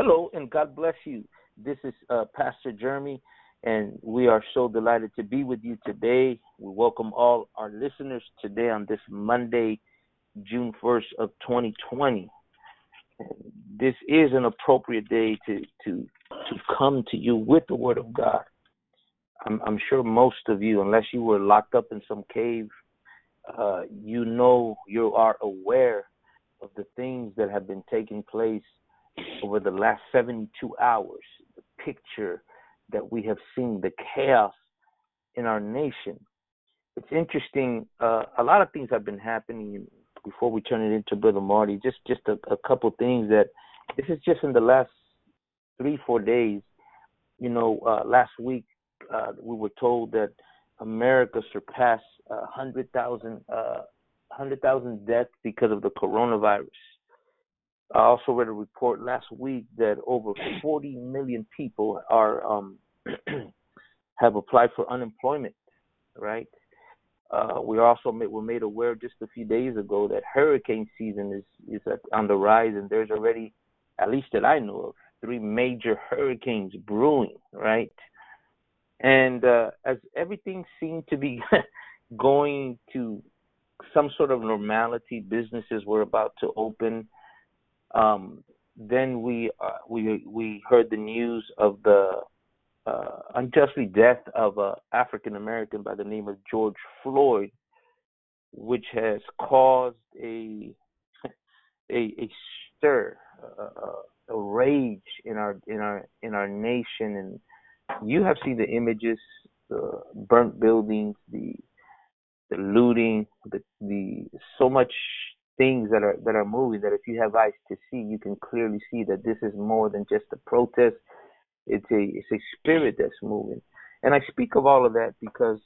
Hello, and God bless you. This is uh, Pastor Jeremy, and we are so delighted to be with you today. We welcome all our listeners today on this Monday, June 1st of 2020. This is an appropriate day to to to come to you with the Word of God. I'm, I'm sure most of you, unless you were locked up in some cave, uh, you know you are aware of the things that have been taking place over the last 72 hours, the picture that we have seen, the chaos in our nation. It's interesting. Uh, a lot of things have been happening. Before we turn it into Brother Marty, just just a, a couple things that this is just in the last three four days. You know, uh, last week uh, we were told that America surpassed uh, 100,000 uh, 100,000 deaths because of the coronavirus. I also read a report last week that over 40 million people are um, have applied for unemployment. Right. Uh, we also made, were made aware just a few days ago that hurricane season is is on the rise, and there's already, at least that I know of, three major hurricanes brewing. Right. And uh, as everything seemed to be going to some sort of normality, businesses were about to open um, then we uh, we we heard the news of the uh, unjustly death of a African American by the name of George Floyd, which has caused a a, a stir, a, a rage in our in our in our nation, and you have seen the images, the burnt buildings, the the looting, the the so much things that are that are moving that if you have eyes to see you can clearly see that this is more than just a protest. It's a it's a spirit that's moving. And i speak of all of that because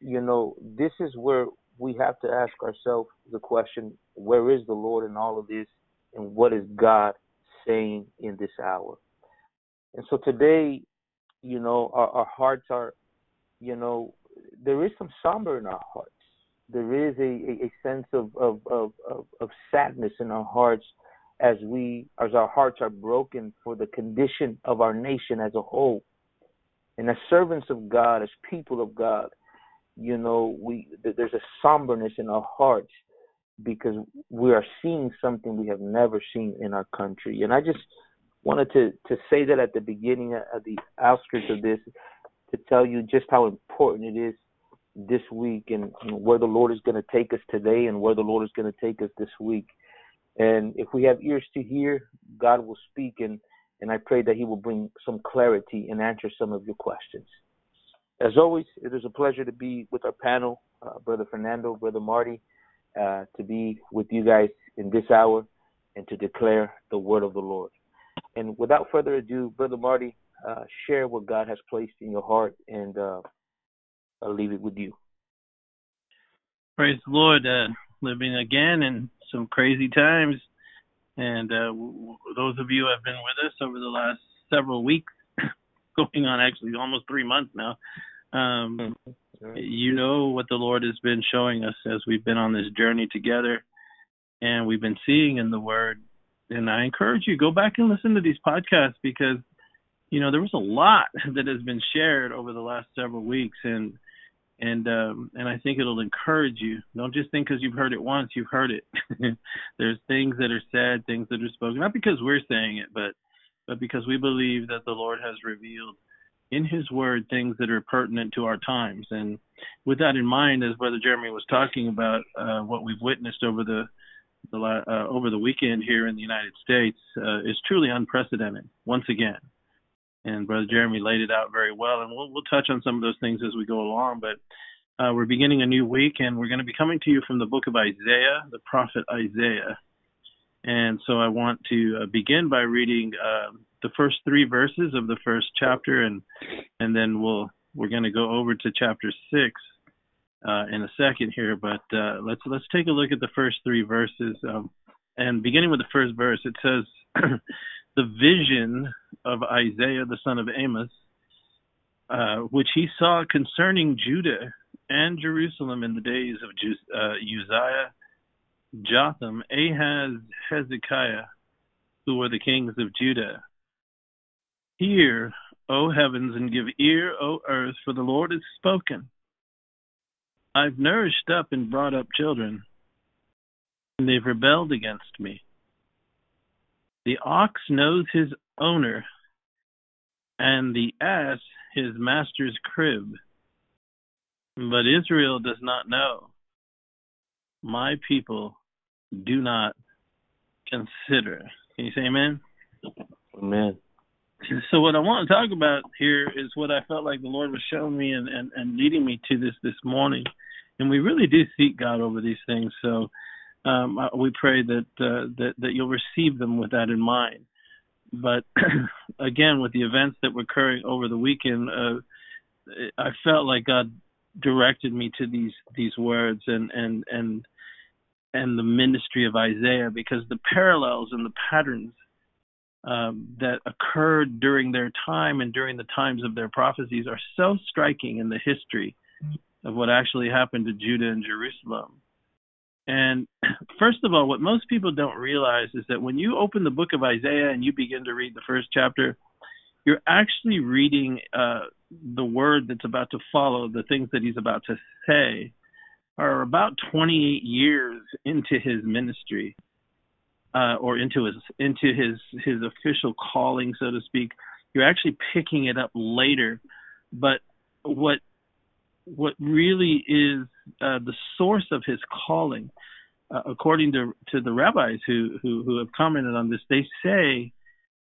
you know this is where we have to ask ourselves the question where is the lord in all of this? And what is god saying in this hour? And so today you know our, our hearts are you know there is some somber in our hearts there is a, a, sense of, of, of, of, of sadness in our hearts as we as our hearts are broken for the condition of our nation as a whole. And as servants of God, as people of God, you know, we there's a somberness in our hearts because we are seeing something we have never seen in our country. And I just wanted to to say that at the beginning at the outskirts of this to tell you just how important it is this week and, where the Lord is going to take us today and where the Lord is going to take us this week. And if we have ears to hear, God will speak and and I pray that He will bring some clarity and answer some of your questions. As always, it is a pleasure to be with our panel, uh, Brother Fernando, Brother Marty, uh, to be with you guys in this hour and to declare the word of the Lord. And without further ado, Brother Marty, uh, share what God has placed in your heart and uh, I'll leave it with you. Praise the Lord. Uh, living again in some crazy times. And uh, w- those of you who have been with us over the last several weeks, going on actually almost three months now, um, you know what the Lord has been showing us as we've been on this journey together and we've been seeing in the Word. And I encourage you, go back and listen to these podcasts because, you know, there was a lot that has been shared over the last several weeks. And and um, and I think it'll encourage you. Don't just think because you've heard it once, you've heard it. There's things that are said, things that are spoken, not because we're saying it, but but because we believe that the Lord has revealed in His Word things that are pertinent to our times. And with that in mind, as Brother Jeremy was talking about uh, what we've witnessed over the the uh, over the weekend here in the United States uh, is truly unprecedented. Once again, and Brother Jeremy laid it out very well. And we'll we'll touch on some of those things as we go along. But uh, we're beginning a new week, and we're going to be coming to you from the book of Isaiah, the prophet Isaiah. And so I want to uh, begin by reading uh, the first three verses of the first chapter, and and then we'll we're going to go over to chapter six uh, in a second here. But uh, let's let's take a look at the first three verses. Um, and beginning with the first verse, it says. the vision of Isaiah the son of Amos, uh, which he saw concerning Judah and Jerusalem in the days of uh, Uzziah, Jotham, Ahaz, Hezekiah, who were the kings of Judah. Hear, O heavens, and give ear, O earth, for the Lord has spoken. I've nourished up and brought up children, and they've rebelled against me. The ox knows his owner, and the ass his master's crib. But Israel does not know. My people do not consider. Can you say amen? Amen. So what I want to talk about here is what I felt like the Lord was showing me and, and, and leading me to this this morning. And we really do seek God over these things. So um, we pray that, uh, that that you'll receive them with that in mind. But again, with the events that were occurring over the weekend, uh, I felt like God directed me to these these words and and and and the ministry of Isaiah because the parallels and the patterns um, that occurred during their time and during the times of their prophecies are so striking in the history of what actually happened to Judah and Jerusalem. And first of all, what most people don't realize is that when you open the book of Isaiah and you begin to read the first chapter, you're actually reading uh, the word that's about to follow, the things that he's about to say, are about 28 years into his ministry, uh, or into his into his his official calling, so to speak. You're actually picking it up later, but what what really is uh, the source of his calling, uh, according to to the rabbis who, who who have commented on this, they say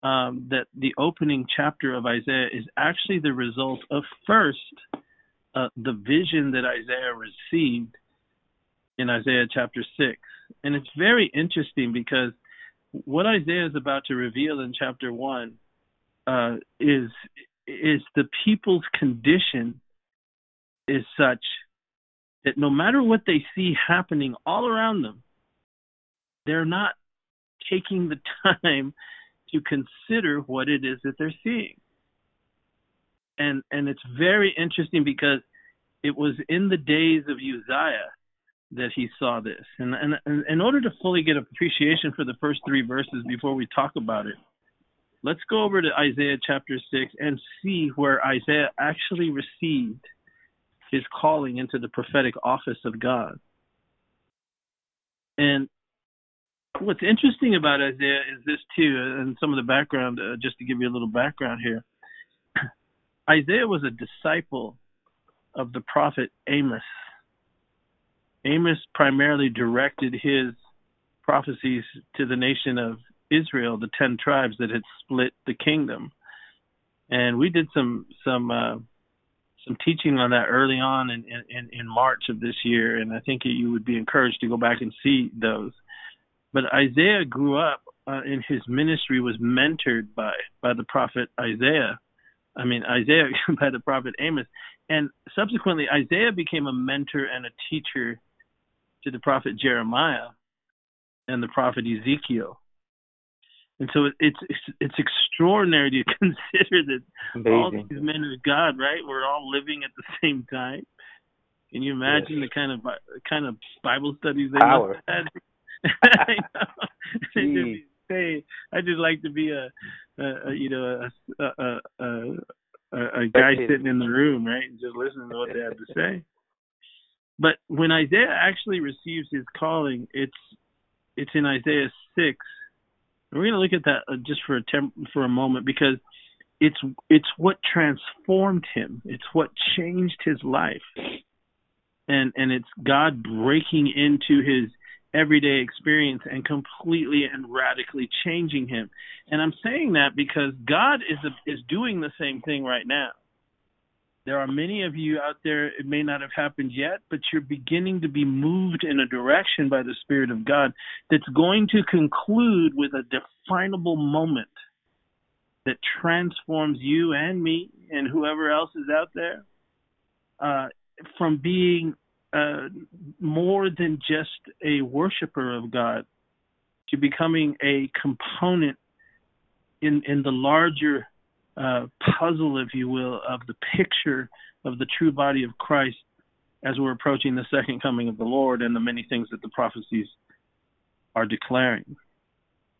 um, that the opening chapter of Isaiah is actually the result of first uh, the vision that Isaiah received in Isaiah chapter six, and it's very interesting because what Isaiah is about to reveal in chapter one uh, is is the people's condition is such that no matter what they see happening all around them, they're not taking the time to consider what it is that they're seeing. And and it's very interesting because it was in the days of Uzziah that he saw this. And, and, and in order to fully get appreciation for the first three verses before we talk about it, let's go over to Isaiah chapter 6 and see where Isaiah actually received his calling into the prophetic office of God. And what's interesting about Isaiah is this too, and some of the background, uh, just to give you a little background here. Isaiah was a disciple of the prophet Amos. Amos primarily directed his prophecies to the nation of Israel, the ten tribes that had split the kingdom. And we did some some uh, some teaching on that early on in, in, in March of this year, and I think you would be encouraged to go back and see those. But Isaiah grew up uh, in his ministry was mentored by by the prophet Isaiah. I mean Isaiah by the prophet Amos, and subsequently Isaiah became a mentor and a teacher to the prophet Jeremiah and the prophet Ezekiel. And so it's it's it's extraordinary to consider that Amazing. all these men of God, right? We're all living at the same time. Can you imagine yes. the kind of kind of Bible studies they Power. must have had? say, I just like to be a, a, a you know a a, a a, a guy sitting in the room, right, and just listening to what they have to say. But when Isaiah actually receives his calling, it's it's in Isaiah six we're going to look at that uh, just for a temp- for a moment because it's it's what transformed him. It's what changed his life, and and it's God breaking into his everyday experience and completely and radically changing him. And I'm saying that because God is a, is doing the same thing right now. There are many of you out there, it may not have happened yet, but you're beginning to be moved in a direction by the Spirit of God that's going to conclude with a definable moment that transforms you and me and whoever else is out there uh, from being uh, more than just a worshiper of God to becoming a component in in the larger uh, puzzle, if you will, of the picture of the true body of Christ as we're approaching the second coming of the Lord and the many things that the prophecies are declaring.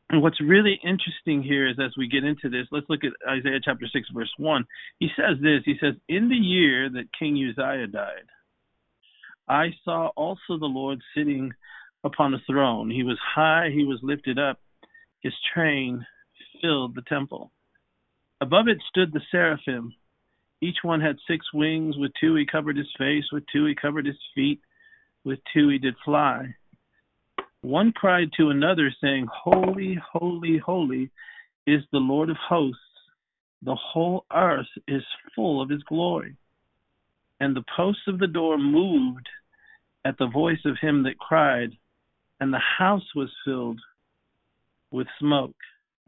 And what's really interesting here is as we get into this, let's look at Isaiah chapter 6, verse 1. He says this He says, In the year that King Uzziah died, I saw also the Lord sitting upon a throne. He was high, he was lifted up, his train filled the temple. Above it stood the seraphim. Each one had six wings. With two he covered his face, with two he covered his feet, with two he did fly. One cried to another, saying, Holy, holy, holy is the Lord of hosts. The whole earth is full of his glory. And the posts of the door moved at the voice of him that cried, and the house was filled with smoke.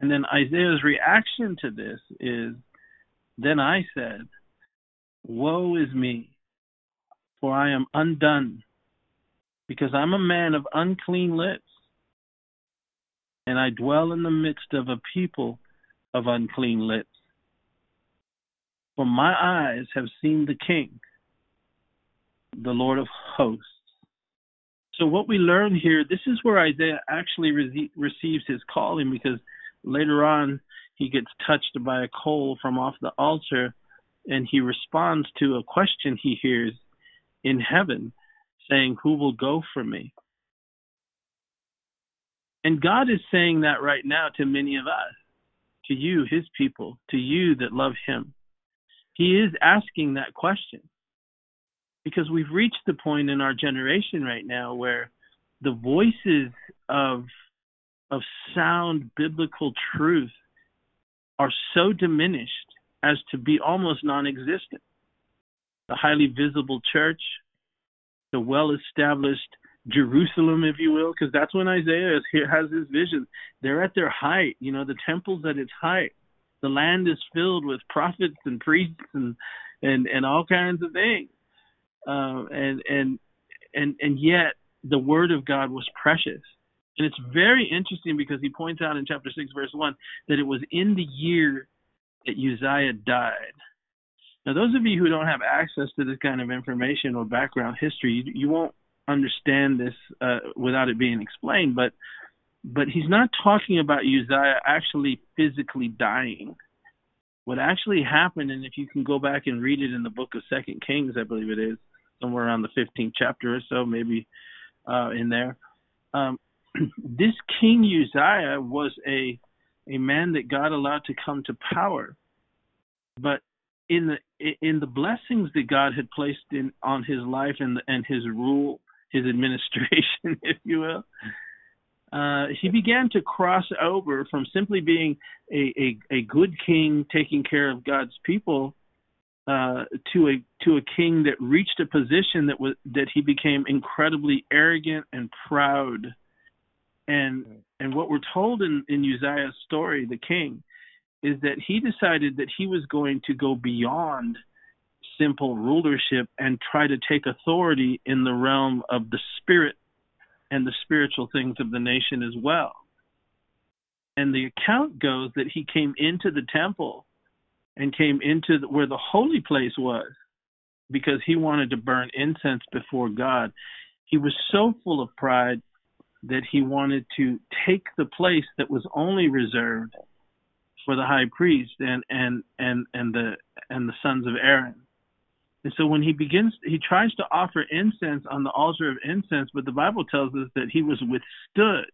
And then Isaiah's reaction to this is Then I said, Woe is me, for I am undone because I'm a man of unclean lips, and I dwell in the midst of a people of unclean lips. For my eyes have seen the King, the Lord of hosts. So, what we learn here, this is where Isaiah actually re- receives his calling because later on he gets touched by a coal from off the altar and he responds to a question he hears in heaven saying, Who will go for me? And God is saying that right now to many of us, to you, his people, to you that love him. He is asking that question because we've reached the point in our generation right now where the voices of of sound biblical truth are so diminished as to be almost non-existent. The highly visible church, the well established Jerusalem, if you will, because that's when Isaiah has his vision. They're at their height, you know, the temple's at its height. The land is filled with prophets and priests and and and all kinds of things. Um, and and and and yet the word of God was precious. And it's very interesting because he points out in chapter six, verse one, that it was in the year that Uzziah died now, those of you who don't have access to this kind of information or background history, you, you won't understand this uh, without it being explained. But but he's not talking about Uzziah actually physically dying. What actually happened, and if you can go back and read it in the book of Second Kings, I believe it is somewhere around the 15th chapter or so, maybe uh, in there. Um, this King Uzziah was a a man that God allowed to come to power, but in the in the blessings that God had placed in on his life and and his rule, his administration, if you will, uh, he began to cross over from simply being a, a, a good king taking care of God's people uh, to a to a king that reached a position that was that he became incredibly arrogant and proud. And and what we're told in, in Uzziah's story, the king, is that he decided that he was going to go beyond simple rulership and try to take authority in the realm of the spirit and the spiritual things of the nation as well. And the account goes that he came into the temple and came into the, where the holy place was because he wanted to burn incense before God. He was so full of pride that he wanted to take the place that was only reserved for the high priest and and and and the and the sons of Aaron. And so when he begins, he tries to offer incense on the altar of incense, but the Bible tells us that he was withstood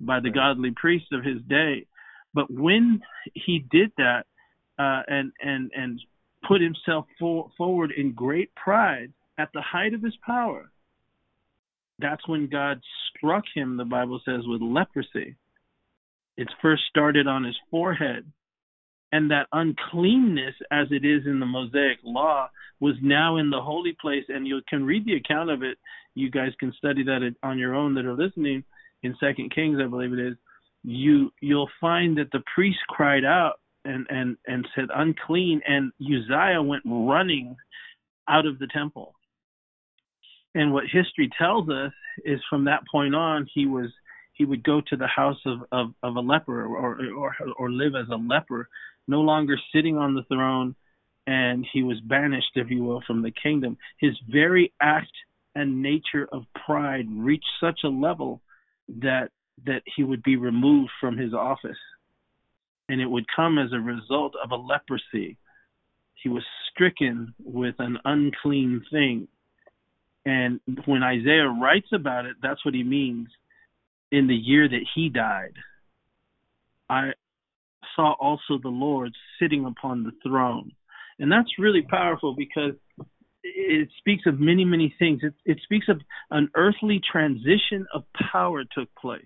by the godly priests of his day. But when he did that uh, and and and put himself for, forward in great pride at the height of his power, that's when God struck him. The Bible says with leprosy. It first started on his forehead. And that uncleanness, as it is in the Mosaic law, was now in the holy place. And you can read the account of it. You guys can study that on your own that are listening in Second Kings, I believe it is. You you'll find that the priest cried out and and and said unclean, and Uzziah went running out of the temple. And what history tells us is from that point on, he was he would go to the house of, of, of a leper or, or or live as a leper, no longer sitting on the throne, and he was banished, if you will, from the kingdom. His very act and nature of pride reached such a level that that he would be removed from his office. And it would come as a result of a leprosy. He was stricken with an unclean thing. And when Isaiah writes about it, that's what he means. In the year that he died, I saw also the Lord sitting upon the throne. And that's really powerful because it speaks of many, many things. It, it speaks of an earthly transition of power took place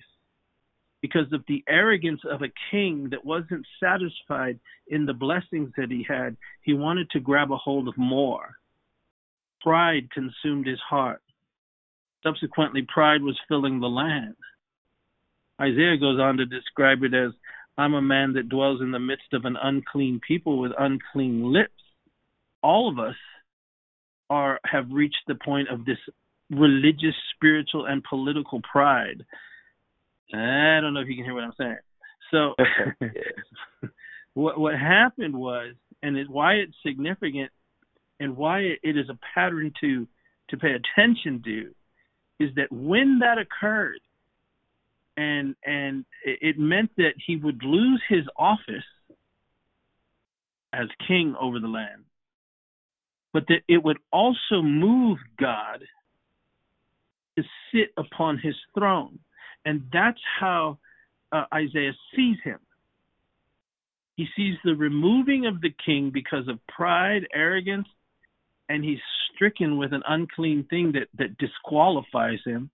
because of the arrogance of a king that wasn't satisfied in the blessings that he had. He wanted to grab a hold of more. Pride consumed his heart. Subsequently, pride was filling the land. Isaiah goes on to describe it as I'm a man that dwells in the midst of an unclean people with unclean lips. All of us are have reached the point of this religious, spiritual, and political pride. I don't know if you can hear what I'm saying. So, what what happened was, and it, why it's significant, and why it is a pattern to to pay attention to, is that when that occurred, and and it meant that he would lose his office as king over the land but that it would also move God to sit upon his throne. And that's how uh, Isaiah sees him. He sees the removing of the king because of pride, arrogance, and he's stricken with an unclean thing that, that disqualifies him.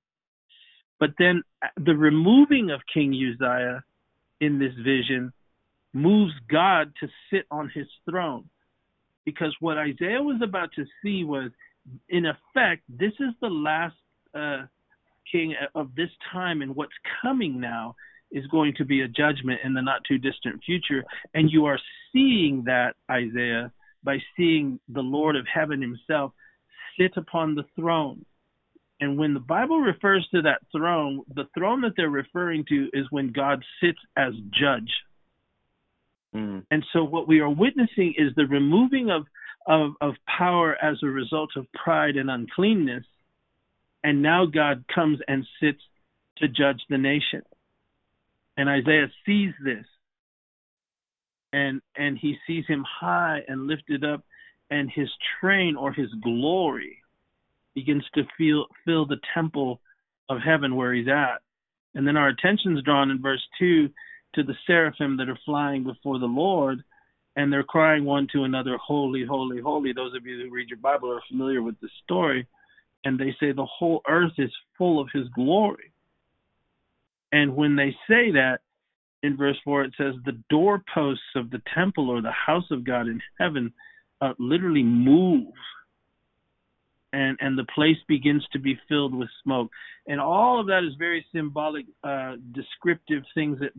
But then uh, the removing of King Uzziah in this vision moves God to sit on his throne because what Isaiah was about to see was, in effect, this is the last uh, king of this time, and what's coming now is going to be a judgment in the not too distant future. And you are seeing that, Isaiah, by seeing the Lord of heaven himself sit upon the throne. And when the Bible refers to that throne, the throne that they're referring to is when God sits as judge. Mm. And so what we are witnessing is the removing of, of, of power as a result of pride and uncleanness. And now God comes and sits to judge the nation. And Isaiah sees this. And and he sees him high and lifted up, and his train or his glory begins to feel fill the temple of heaven where he's at. And then our attention is drawn in verse two to the seraphim that are flying before the Lord, and they're crying one to another, Holy, holy, holy. Those of you who read your Bible are familiar with this story. And they say the whole earth is full of his glory. And when they say that, in verse 4, it says, The doorposts of the temple or the house of God in heaven uh, literally move. And, and the place begins to be filled with smoke. And all of that is very symbolic, uh, descriptive things that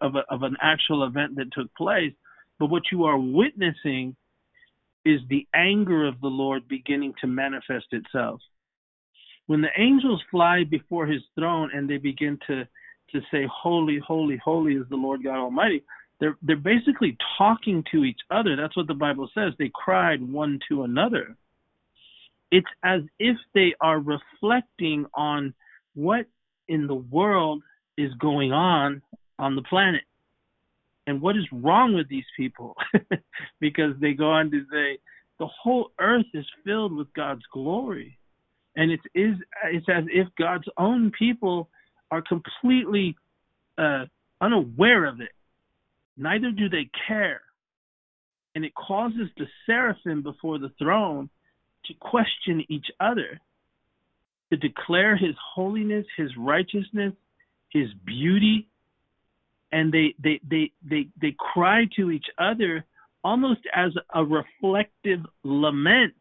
of, a, of an actual event that took place, but what you are witnessing is the anger of the Lord beginning to manifest itself. When the angels fly before his throne and they begin to to say holy holy holy is the Lord God Almighty, they're they're basically talking to each other. That's what the Bible says. They cried one to another. It's as if they are reflecting on what in the world is going on on the planet. And what is wrong with these people? because they go on to say the whole earth is filled with God's glory. And it is it's as if God's own people are completely uh, unaware of it. Neither do they care. And it causes the seraphim before the throne to question each other, to declare his holiness, his righteousness, his beauty, and they they they they they cry to each other almost as a reflective lament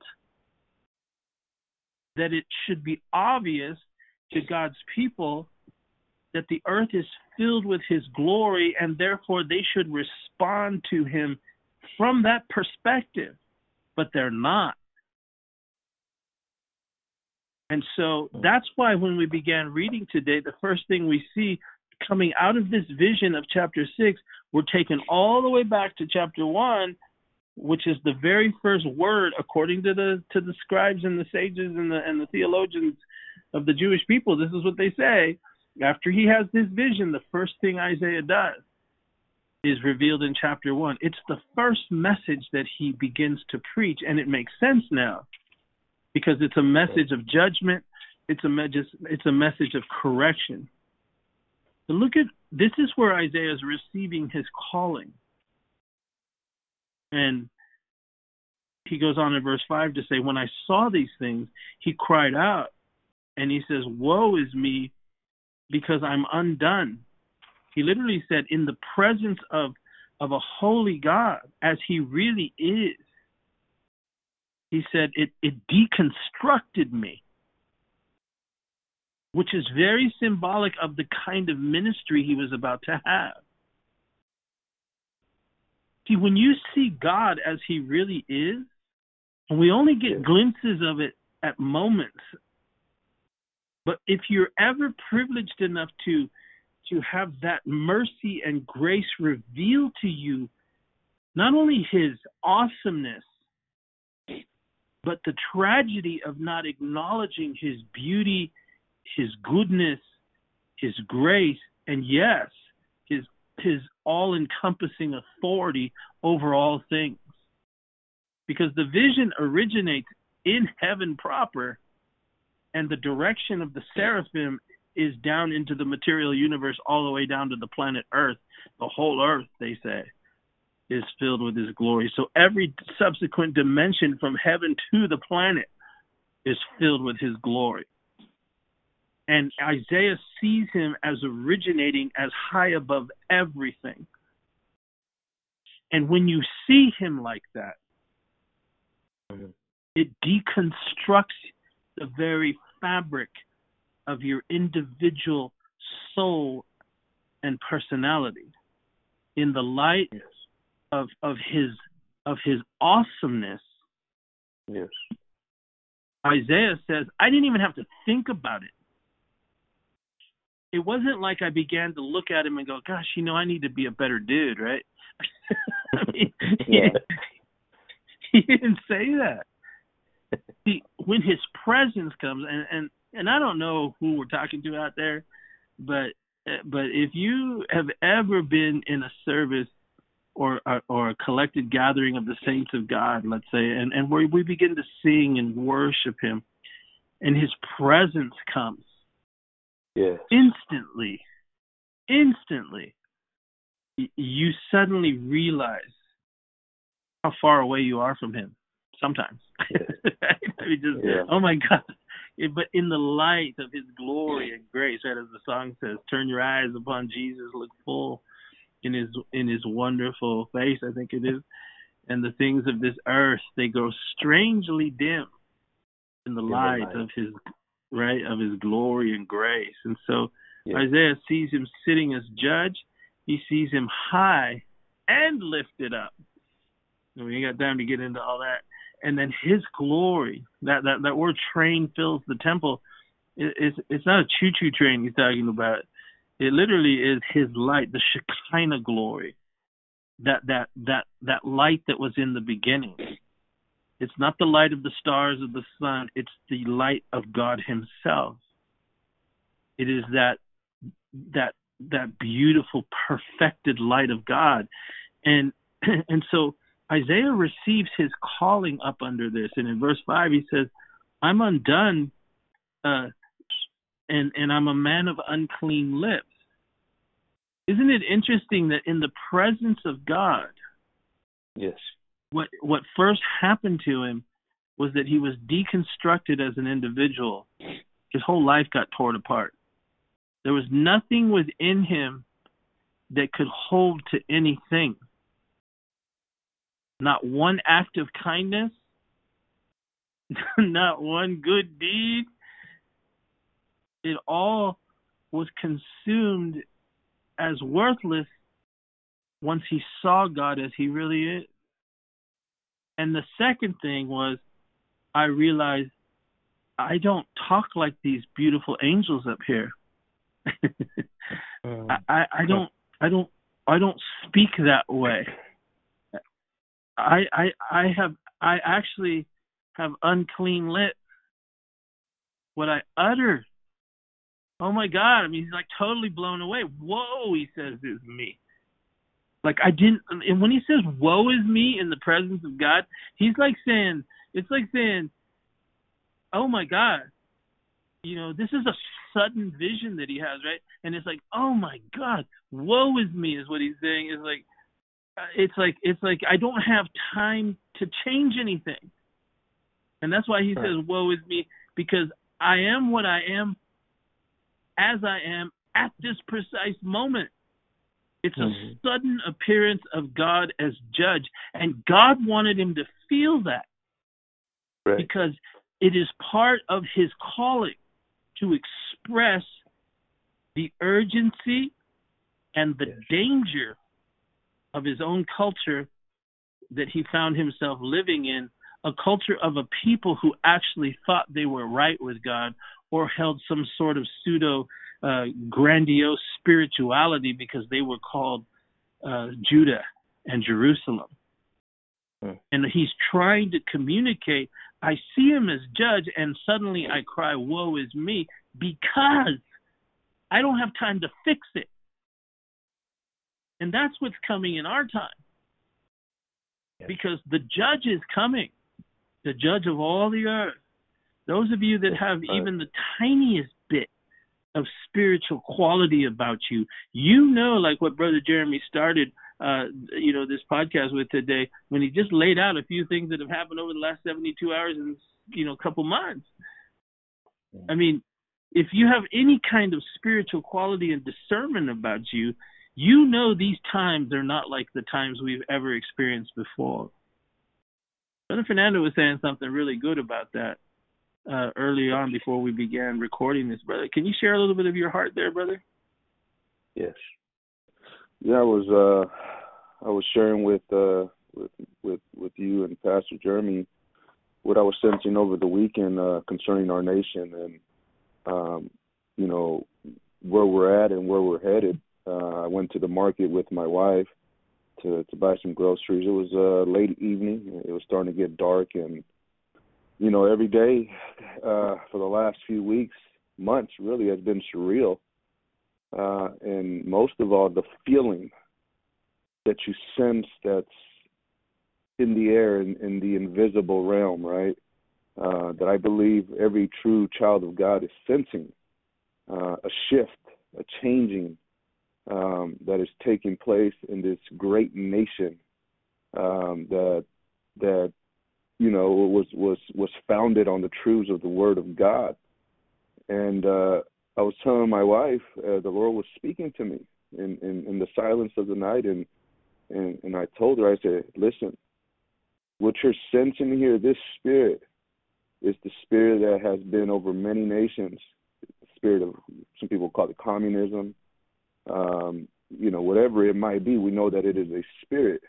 that it should be obvious to God's people that the earth is filled with his glory and therefore they should respond to him from that perspective but they're not and so that's why when we began reading today the first thing we see coming out of this vision of chapter 6, we're taken all the way back to chapter 1, which is the very first word according to the to the scribes and the sages and the and the theologians of the Jewish people. This is what they say. After he has this vision, the first thing Isaiah does is revealed in chapter one. It's the first message that he begins to preach, and it makes sense now because it's a message of judgment. It's a message. It's a message of correction. But look at this is where Isaiah is receiving his calling, and he goes on in verse five to say, "When I saw these things, he cried out, and he says, "Woe is me, because I'm undone." He literally said, "In the presence of of a holy God, as He really is." He said, "It it deconstructed me." which is very symbolic of the kind of ministry he was about to have. See, when you see God as he really is, and we only get glimpses of it at moments, but if you're ever privileged enough to to have that mercy and grace revealed to you, not only his awesomeness, but the tragedy of not acknowledging his beauty his goodness, his grace, and yes, his his all encompassing authority over all things. Because the vision originates in heaven proper, and the direction of the seraphim is down into the material universe, all the way down to the planet Earth. The whole Earth, they say, is filled with His glory. So every subsequent dimension from heaven to the planet is filled with His glory. And Isaiah sees him as originating as high above everything. And when you see him like that, mm-hmm. it deconstructs the very fabric of your individual soul and personality in the light yes. of of his of his awesomeness. Yes. Isaiah says, I didn't even have to think about it it wasn't like I began to look at him and go, "Gosh, you know, I need to be a better dude," right? I mean, yeah. he, he didn't say that. He, when his presence comes, and and and I don't know who we're talking to out there, but but if you have ever been in a service or or a collected gathering of the saints of God, let's say, and and where we begin to sing and worship Him, and His presence comes, Yes. Instantly, instantly, you suddenly realize how far away you are from Him. Sometimes. I mean, just yeah. oh my God! But in the light of His glory and grace, right as the song says, "Turn your eyes upon Jesus, look full in His in His wonderful face." I think it is, and the things of this earth they grow strangely dim in the, in light, the light of His right, of his glory and grace. And so yeah. Isaiah sees him sitting as judge. He sees him high and lifted up. We ain't got time to get into all that. And then his glory, that that, that word train fills the temple. It, it's it's not a choo choo train he's talking about. It literally is his light, the Shekinah glory. That that that that light that was in the beginning. It's not the light of the stars of the sun, it's the light of God himself. It is that that that beautiful perfected light of God. And and so Isaiah receives his calling up under this. And in verse 5 he says, "I'm undone uh, and and I'm a man of unclean lips." Isn't it interesting that in the presence of God, yes, what what first happened to him was that he was deconstructed as an individual. His whole life got torn apart. There was nothing within him that could hold to anything. Not one act of kindness, not one good deed. It all was consumed as worthless once he saw God as he really is. And the second thing was I realized I don't talk like these beautiful angels up here. um, I, I don't I don't I don't speak that way. I I I have I actually have unclean lips. What I utter oh my God. I mean, he's like totally blown away. Whoa, he says, is me. Like I didn't, and when he says "woe is me" in the presence of God, he's like saying, it's like saying, "Oh my God, you know, this is a sudden vision that he has, right?" And it's like, "Oh my God, woe is me," is what he's saying. Is like, it's like, it's like I don't have time to change anything, and that's why he right. says, "Woe is me," because I am what I am, as I am at this precise moment. It's a mm-hmm. sudden appearance of God as judge. And God wanted him to feel that. Right. Because it is part of his calling to express the urgency and the yes. danger of his own culture that he found himself living in a culture of a people who actually thought they were right with God or held some sort of pseudo uh, grandiose spirituality because they were called uh, Judah and Jerusalem. Hmm. And he's trying to communicate. I see him as judge, and suddenly I cry, Woe is me, because I don't have time to fix it. And that's what's coming in our time. Yes. Because the judge is coming, the judge of all the earth. Those of you that have even the tiniest bit of spiritual quality about you. You know, like what Brother Jeremy started, uh, you know, this podcast with today, when he just laid out a few things that have happened over the last 72 hours and, you know, a couple months. I mean, if you have any kind of spiritual quality and discernment about you, you know these times are not like the times we've ever experienced before. Brother Fernando was saying something really good about that uh, early on before we began recording this, brother. Can you share a little bit of your heart there, brother? Yes. Yeah, I was uh, I was sharing with uh, with with with you and Pastor Jeremy what I was sensing over the weekend uh, concerning our nation and um, you know where we're at and where we're headed. Uh, I went to the market with my wife to to buy some groceries. It was uh, late evening. It was starting to get dark and you know, every day uh, for the last few weeks, months, really has been surreal. Uh, and most of all, the feeling that you sense that's in the air in, in the invisible realm, right? Uh, that I believe every true child of God is sensing uh, a shift, a changing um, that is taking place in this great nation um, that that you know, was was was founded on the truths of the Word of God. And uh, I was telling my wife, uh, the Lord was speaking to me in, in in the silence of the night, and and and I told her, I said, listen, what you're sensing here, this spirit, is the spirit that has been over many nations. The spirit of some people call it communism. Um, you know, whatever it might be, we know that it is a spirit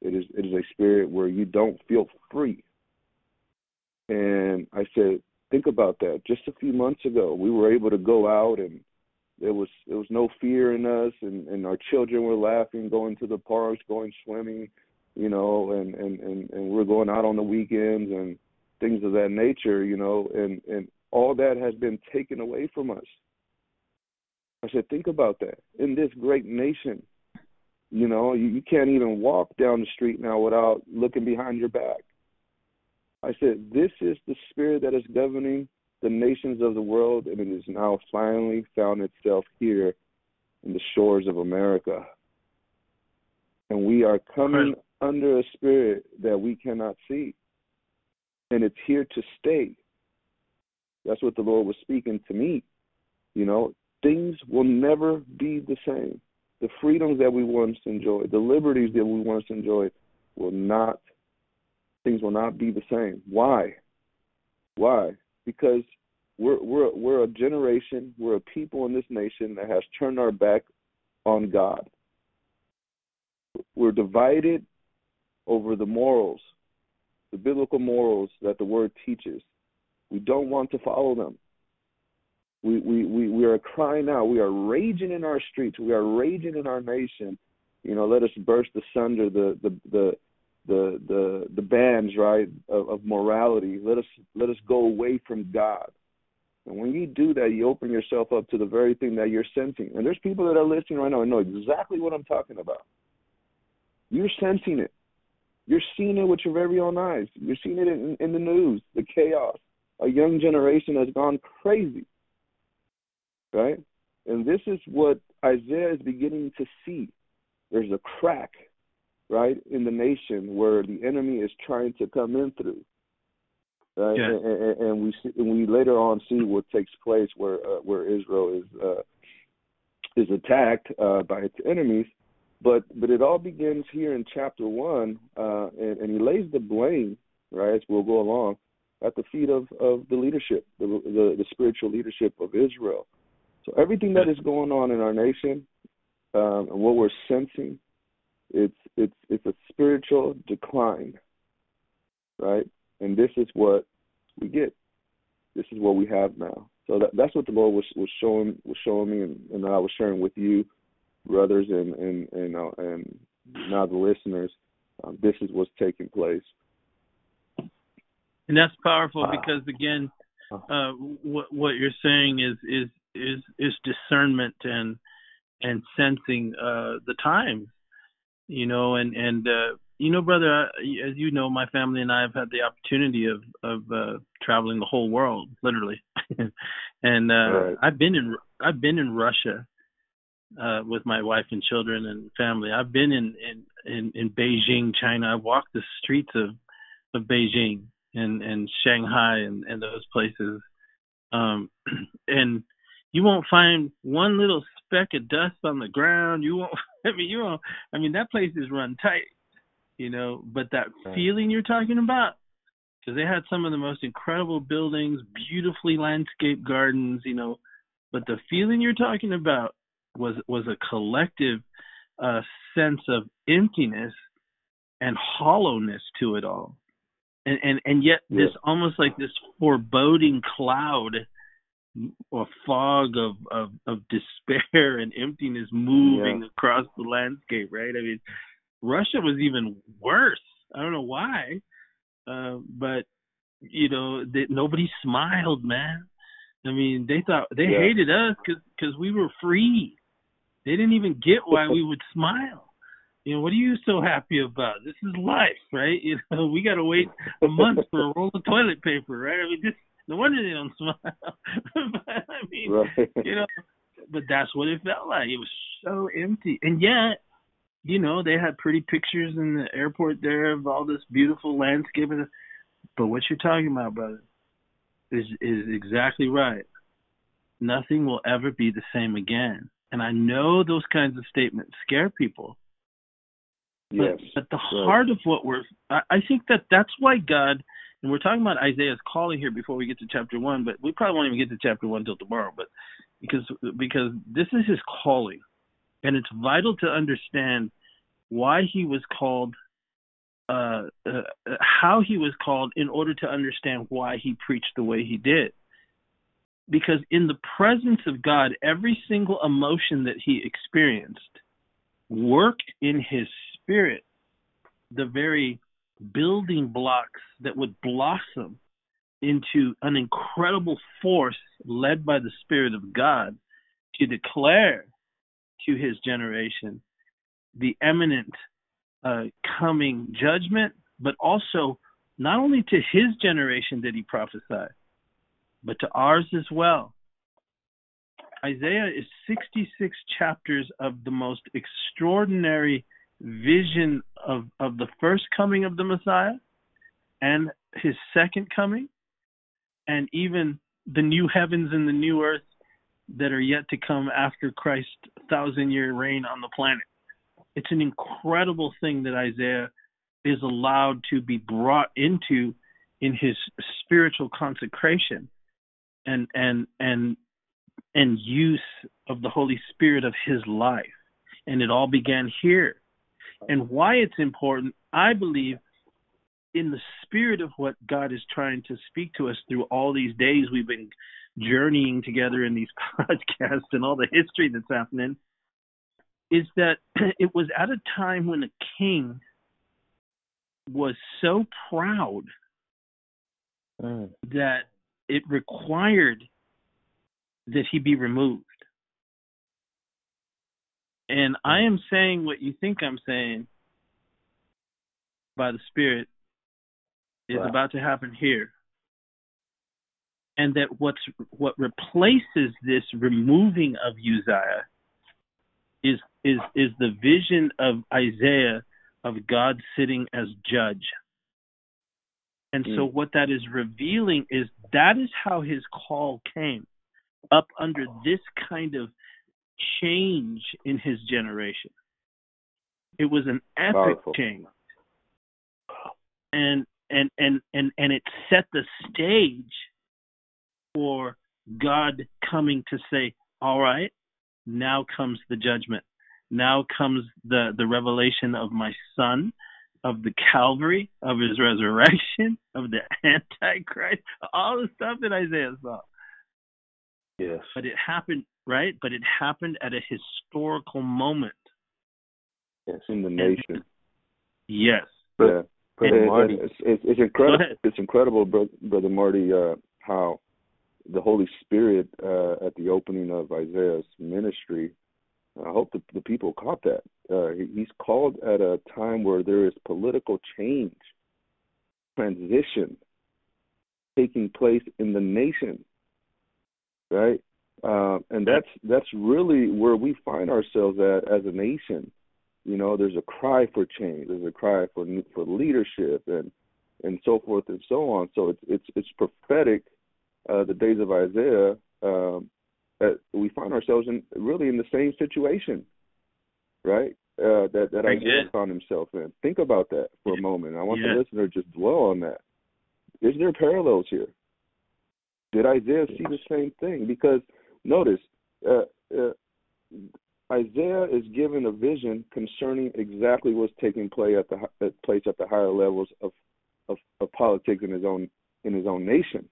it is it is a spirit where you don't feel free. And I said, think about that. Just a few months ago, we were able to go out and there was there was no fear in us and and our children were laughing going to the parks going swimming you know and and and and we're going out on the weekends and things of that nature you know and and all that has been taken away from us i said think about that in this great nation you know, you, you can't even walk down the street now without looking behind your back. I said, this is the spirit that is governing the nations of the world, and it has now finally found itself here in the shores of America. And we are coming under a spirit that we cannot see. And it's here to stay. That's what the Lord was speaking to me. You know, things will never be the same the freedoms that we once enjoyed, the liberties that we once enjoyed, will not, things will not be the same. Why? Why? Because we're we're we're a generation, we're a people in this nation that has turned our back on God. We're divided over the morals, the biblical morals that the word teaches. We don't want to follow them. We, we, we, we are crying out. We are raging in our streets. We are raging in our nation. You know, let us burst asunder the the the the the, the bands right of, of morality. Let us let us go away from God. And when you do that, you open yourself up to the very thing that you're sensing. And there's people that are listening right now and know exactly what I'm talking about. You're sensing it. You're seeing it with your very own eyes. You're seeing it in, in the news, the chaos. A young generation has gone crazy. Right? And this is what Isaiah is beginning to see. There's a crack, right, in the nation where the enemy is trying to come in through right? Yeah. And, and, and we see, and we later on see what takes place where uh, where Israel is uh, is attacked uh, by its enemies. But but it all begins here in chapter one, uh, and, and he lays the blame, right, as we'll go along, at the feet of, of the leadership, the, the the spiritual leadership of Israel. So everything that is going on in our nation, um, and what we're sensing, it's it's it's a spiritual decline, right? and this is what we get. This is what we have now. So that, that's what the Lord was was showing was showing me, and, and I was sharing with you, brothers, and and and uh, and now the listeners. Um, this is what's taking place. And that's powerful uh, because again, uh, what what you're saying is is is is discernment and and sensing uh, the times, you know, and and uh, you know, brother, as you know, my family and I have had the opportunity of of uh, traveling the whole world, literally, and uh, right. I've been in I've been in Russia uh, with my wife and children and family. I've been in in in, in Beijing, China. I've walked the streets of of Beijing and and Shanghai and and those places, um, and you won't find one little speck of dust on the ground. You won't. I mean, you won't. I mean, that place is run tight you know. But that right. feeling you're talking about, because they had some of the most incredible buildings, beautifully landscaped gardens, you know. But the feeling you're talking about was was a collective uh, sense of emptiness and hollowness to it all, and and and yet yeah. this almost like this foreboding cloud or fog of, of of despair and emptiness moving yeah. across the landscape, right? I mean, Russia was even worse. I don't know why, uh, but you know, they, nobody smiled, man. I mean, they thought they yeah. hated us because we were free. They didn't even get why we would smile. You know, what are you so happy about? This is life, right? You know, we got to wait a month for a roll of toilet paper, right? I mean, just no wonder they don't smile. but, I mean, right. you know, but that's what it felt like. It was so empty, and yet you know, they had pretty pictures in the airport there of all this beautiful landscape. But what you're talking about, brother, is is exactly right. Nothing will ever be the same again. And I know those kinds of statements scare people. But, yes. But the heart of what we're, I, I think that that's why God, and we're talking about Isaiah's calling here before we get to chapter one, but we probably won't even get to chapter one till tomorrow. But because because this is his calling, and it's vital to understand why he was called, uh, uh, how he was called, in order to understand why he preached the way he did. Because in the presence of God, every single emotion that he experienced worked in his spirit the very building blocks that would blossom into an incredible force led by the Spirit of God to declare to his generation the imminent uh, coming judgment, but also not only to his generation did he prophesy, but to ours as well. Isaiah is 66 chapters of the most extraordinary vision of, of the first coming of the Messiah and his second coming, and even the new heavens and the new earth that are yet to come after Christ's thousand year reign on the planet it's an incredible thing that Isaiah is allowed to be brought into in his spiritual consecration and and and and use of the Holy Spirit of his life. And it all began here. And why it's important, I believe, in the spirit of what God is trying to speak to us through all these days we've been journeying together in these podcasts and all the history that's happening is that it was at a time when a king was so proud mm. that it required that he be removed. And I am saying what you think I'm saying by the Spirit is Wow. about to happen here. And that what's what replaces this removing of Uzziah is is is the vision of Isaiah of God sitting as judge. And so Mm. what that is revealing is that is how his call came up under this kind of change in his generation. It was an epic Powerful. change. And and and and and it set the stage for God coming to say, "All right, now comes the judgment. Now comes the the revelation of my son, of the Calvary, of his resurrection, of the Antichrist, all the stuff that Isaiah saw." Yes. But it happened, right? But it happened at a historical moment. Yes. in the nation. Yes. But- yeah. Brother And- Marty. and It's, it's, it's incredible. It's incredible, bro- brother Marty, uh, how the Holy Spirit uh, at the opening of Isaiah's ministry. I hope the, the people caught that. Uh, he, he's called at a time where there is political change, transition taking place in the nation, right? Uh, and that's that's really where we find ourselves at as a nation. You know, there's a cry for change. There's a cry for for leadership and and so forth and so on. So it's it's it's prophetic. Uh, the days of Isaiah, um, that we find ourselves in really in the same situation, right? Uh, that that Isaiah good. found himself in. Think about that for a moment. I want Yeah. the listener to just dwell on that. Is there parallels here? Did Isaiah see the same thing? Because notice, uh, uh, Isaiah is given a vision concerning exactly what's taking play at the at place at the higher levels of, of of politics in his own in his own nation,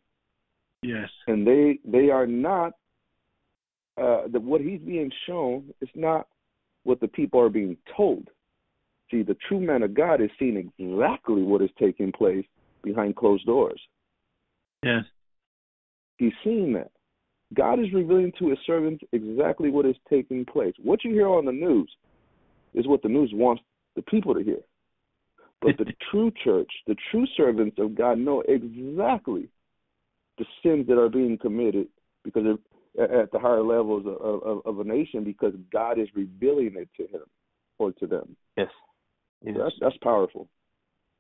Yes. and they they are not uh, the, what he's being shown is not what the people are being told. See, the true man of God is seeing exactly what is taking place behind closed doors. Yes. He's seeing that. God is revealing to his servants exactly what is taking place. What you hear on the news is what the news wants the people to hear. But the true church, the true servants of God know exactly the sins that are being committed because of, at the higher levels of, of, of a nation because God is revealing it to him or to them. Yes. Yes. So that's that's powerful.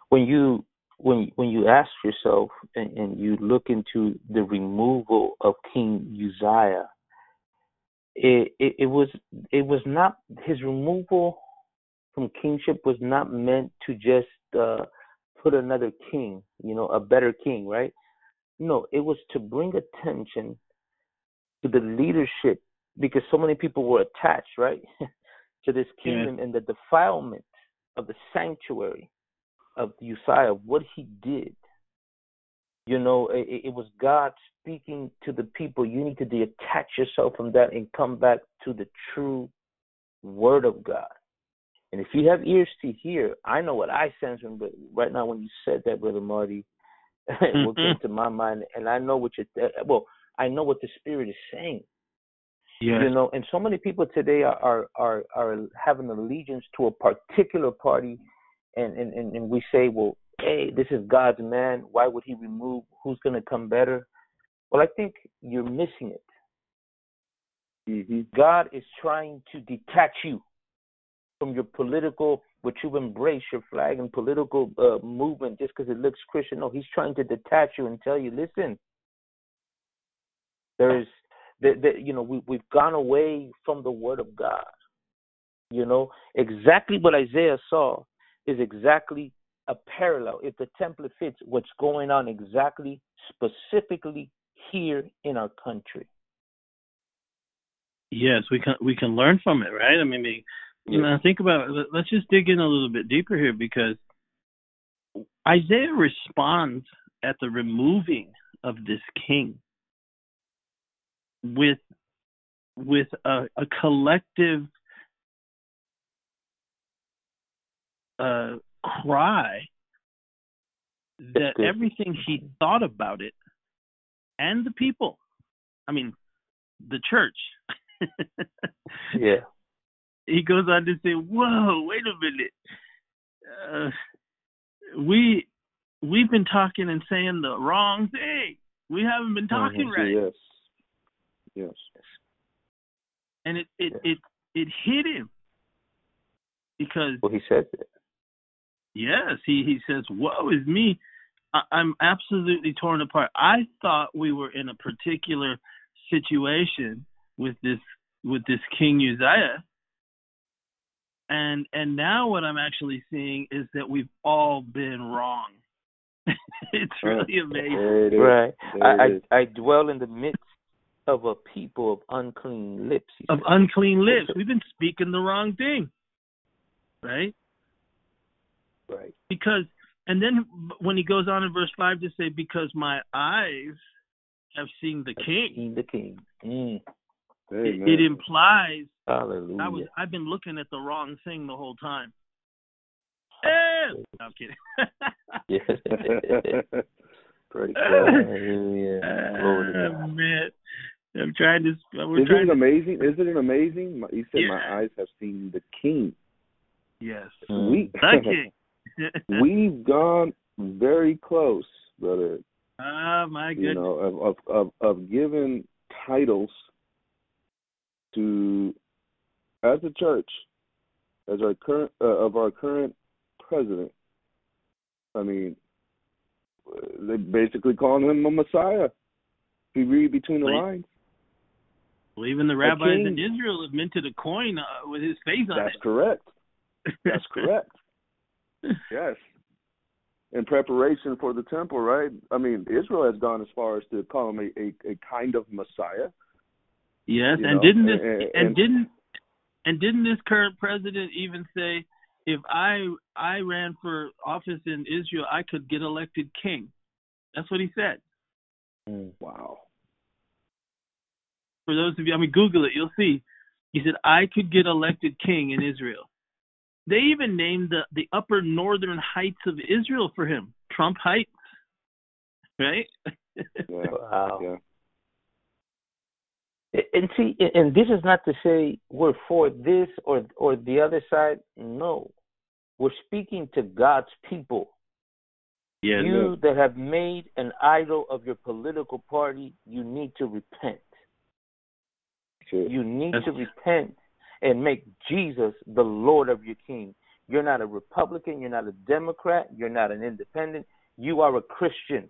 when you when when you ask yourself and, and you look into the removal of King Uzziah, it, it it was it was not his removal from kingship was not meant to just uh, put another king, you know, a better king, right? No, it was to bring attention to the leadership because so many people were attached, right, to this Yeah. kingdom and the defilement of the sanctuary of Uzziah, what he did. You know, it, it was God speaking to the people. You need to detach yourself from that and come back to the true word of God. And if you have ears to hear, I know what I sense when, right now when you said that, brother Marty, what came mm-hmm. to my mind, and I know what you're. Uh, uh, well, I know what the Spirit is saying. Yes. You know, and so many people today are are are, are having allegiance to a particular party, and, and and we say, well, hey, this is God's man. Why would He remove? Who's going to come better? Well, I think you're missing it. hmm God is trying to detach you from your political, what you embrace, your flag and political uh, movement, just because it looks Christian. No, He's trying to detach you and tell you, listen, there's, the, the, you know, we we've gone away from the Word of God. You know, exactly what Isaiah saw is exactly a parallel. If the template fits what's going on exactly, specifically here in our country. Yes, we can we can learn from it, right? I mean, we- you know, think about. let- Let's just dig in a little bit deeper here because Isaiah responds at the removing of this king with with a, a collective uh, cry that everything he thought about it and the people. I mean, the church. yeah. He goes on to say, "Whoa, wait a minute. Uh, we we've been talking and saying the wrong thing. We haven't been talking mm-hmm. right." Yes. Yes. And it it it it hit him because well, he said that. Yes, he he says, "Woe is me! I, I'm absolutely torn apart. I thought we were in a particular situation with this with this King Uzziah, and and now what I'm actually seeing is that we've all been wrong. it's really amazing. Right. I, I I dwell in the midst of a people of unclean lips. Of said. unclean lips. We've been speaking the wrong thing. Right? Right. Because and then when he goes on in verse five to say, "Because my eyes have seen the I've King," seen the King. Mm. it, it, implies Hallelujah. I was I've been looking at the wrong thing the whole time. Eh! No, I'm kidding. Praise Hallelujah. Glory Oh, man, I'm trying to. We're Isn't trying it to. amazing? Isn't it amazing? He said, Yeah. "My eyes have seen the King." Yes. We the King. we've gone very close, brother. oh my goodness. You know, of of of, of giving titles to as a church, as our current uh, of our current president. I mean, they're basically calling him a Messiah. If you read between the Like- lines, Well, even the rabbis in. Israel have minted a coin uh, with his face on that's it. That's correct. That's correct. Yes. In preparation for the temple, right? I mean, Israel has gone as far as to call him a, a, a kind of Messiah. Yes, and know, didn't this and- and, and- didn't and didn't this current president even say if I I ran for office in Israel, I could get elected king? That's what he said. Mm. Wow. For those of you, I mean, Google it, you'll see. He said I could get elected king in Israel. They even named the the upper northern heights of Israel for him, Trump Heights, right? Yeah. Wow. Yeah. And see, and this is not to say we're for this or or the other side. No, we're speaking to God's people. yeah, you that have made an idol of your political party, you need to repent. Shit. You need That's- to repent and make Jesus the Lord of your King. You're not a Republican. You're not a Democrat. You're not an independent. You are a Christian.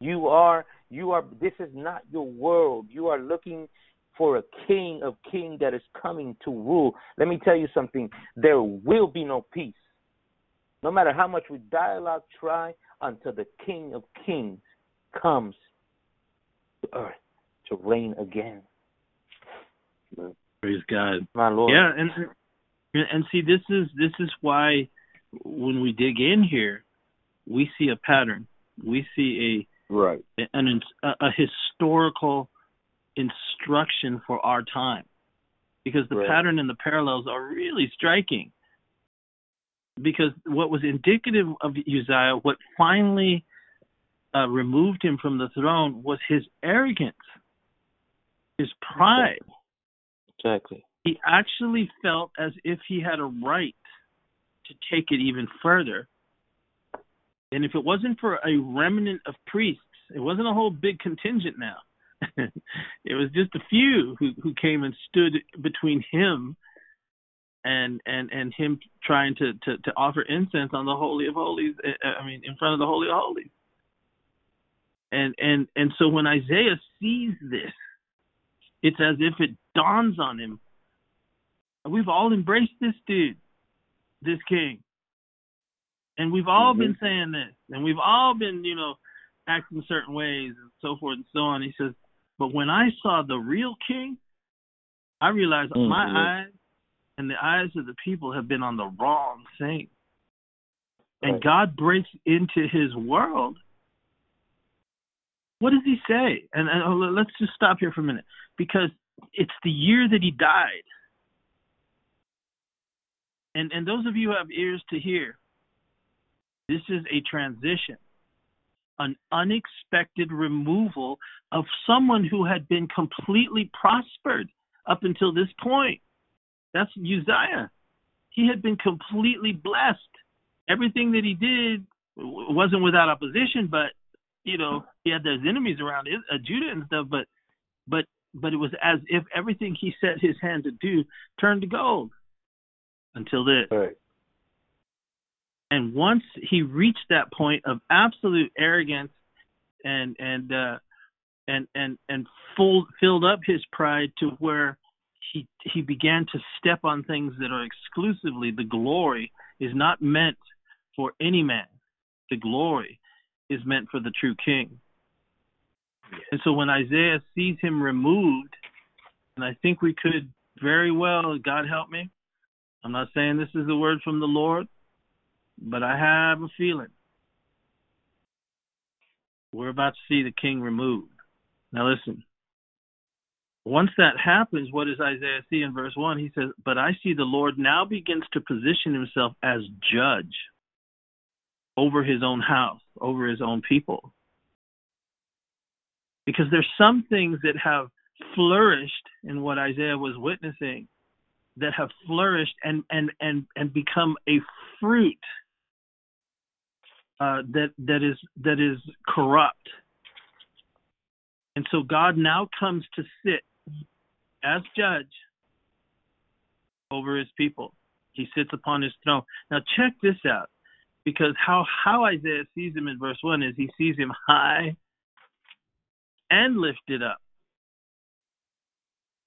You are. You are. This is not your world. You are looking for a King of King that is coming to rule. Let me tell you something. There will be no peace, no matter how much we dialogue try, until the King of Kings comes to earth to reign again. Praise God. My Lord. Yeah, and and see, this is this is why when we dig in here, we see a pattern. We see a Right. an a, a historical instruction for our time, because the Right. pattern and the parallels are really striking. Because what was indicative of Uzziah, what finally uh, removed him from the throne, was his arrogance, his pride Exactly. he actually felt as if he had a right to take it even further. And if it wasn't for a remnant of priests, it wasn't a whole big contingent now. it was just a few who who came and stood between him and and and him trying to to to offer incense on the holy of holies uh, I mean in front of the holy of holies. And and and so when Isaiah sees this it's as if it dawns on him. We've all embraced this dude, this king. And we've all been saying this. And we've all been, you know, acting certain ways and so forth and so on. He says, But when I saw the real king, I realized Mhm. my eyes and the eyes of the people have been on the wrong thing. And Right. God breaks into his world. What does he say? And, and let's just stop here for a minute because it's the year that he died. And and those of you who have ears to hear, this is a transition. an unexpected removal of someone who had been completely prospered up until this point. That's Uzziah. He had been completely blessed. Everything that he did wasn't without opposition, but you know he had those enemies around Judah and stuff. But but but it was as if everything he set his hand to do turned to gold until this. Right. And once he reached that point of absolute arrogance and and uh, and and and full, filled up his pride to where he he began to step on things that are exclusively the glory is not meant for any man. The glory is meant for the true king. And so when Isaiah sees him removed, and I think we could very well, God help me. I'm not saying this is the word from the Lord, but I have a feeling we're about to see the king removed. Now, listen. Once that happens, what does Isaiah see in verse 1? He says, But I see the Lord now begins to position himself as judge over his own house, over his own people. Because there's some things that have flourished in what Isaiah was witnessing that have flourished and and and and become a fruit uh, that that is that is corrupt. And so God now comes to sit as judge over his people. He sits upon his throne. Now check this out. Because how, how Isaiah sees him in verse 1 is he sees him high and lifted up.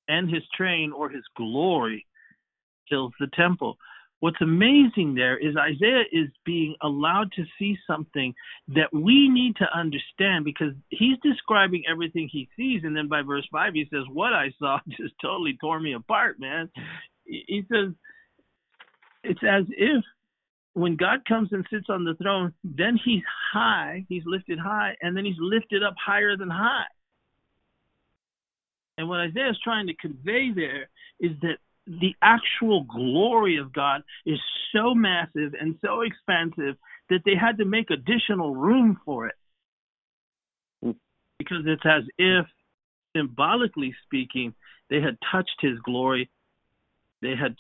And his train or his glory fills the temple what's amazing there is Isaiah is being allowed to see something that we need to understand because he's describing everything he sees. And then by verse 5, he says, What I saw just totally tore me apart, man. He says, It's as if when God comes and sits on the throne, then he's high, he's lifted high, and then he's lifted up higher than high. And what Isaiah is trying to convey there is that the actual glory of God is so massive and so expansive that they had to make additional room for it. Hmm. Because it's as if, symbolically speaking, they had touched his glory. They had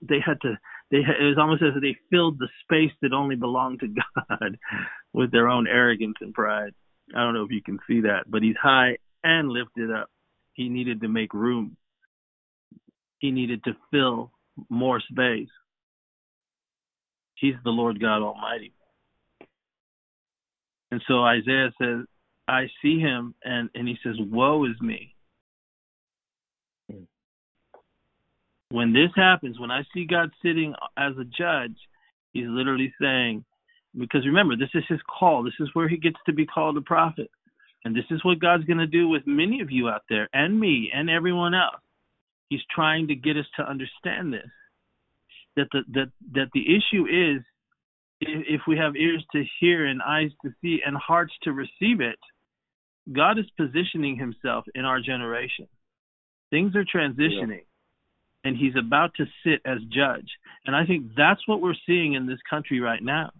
they had to they had, it was almost as if they filled the space that only belonged to God with their own arrogance and pride. I don't know if you can see that, but he's high and lifted up. He needed to make room he needed to fill more space. He's the Lord God Almighty. And so Isaiah says, I see him, and, and he says, Woe is me. When this happens, when I see God sitting as a judge, he's literally saying, because remember, this is his call. This is where he gets to be called a prophet. And this is what God's going to do with many of you out there, and me, and everyone else. He's trying to get us to understand this. That the that that the issue is if we have ears to hear and eyes to see and hearts to receive it, God is positioning himself in our generation. Things are transitioning yeah. and he's about to sit as judge. And I think that's what we're seeing in this country right now.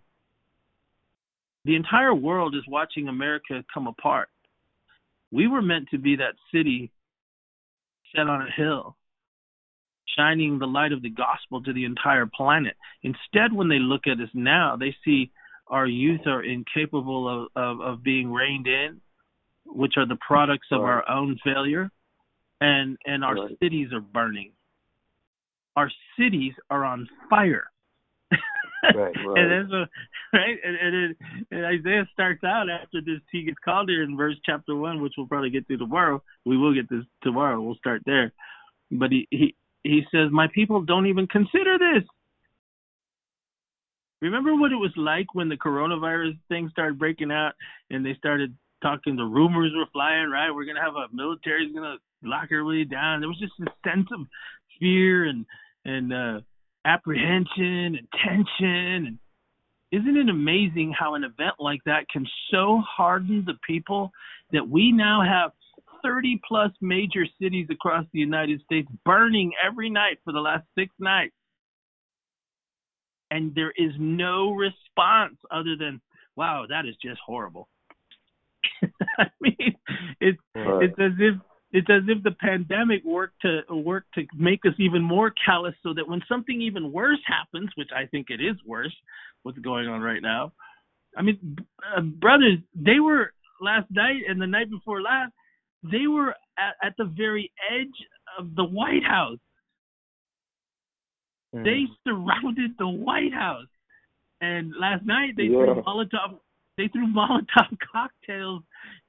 The entire world is watching America come apart. We were meant to be that city set on a hill shining the light of the gospel to the entire planet. Instead, when they look at us now, they see our youth are incapable of, of, of being reined in, which are the products of our own failure, and and our cities are burning. Our cities are on fire. Right, right. and right, and, and, and Isaiah starts out after this. He gets called here in verse chapter one, which we'll probably get to tomorrow. We will get this tomorrow. We'll start there. But he he he says, My people don't even consider this. Remember what it was like when the coronavirus thing started breaking out and they started talking, the rumors were flying, right? We're going to have a military's going to lock everybody down. There was just a sense of fear and, and, uh, apprehension and tension. And isn't it amazing how an event like that can so harden the people that we now have 30 plus major cities across the United States burning every night for the last six nights. And there is no response other than, wow, that is just horrible. I mean, it's right. it's as if it's as if the pandemic worked to worked to make us even more callous, so that when something even worse happens, which I think it is worse, what's going on right now. I mean, uh, brothers, they were last night and the night before last. They were at, at the very edge of the White House. Mm. They surrounded the White House, and last night they yeah. threw Molotov they threw Molotov cocktails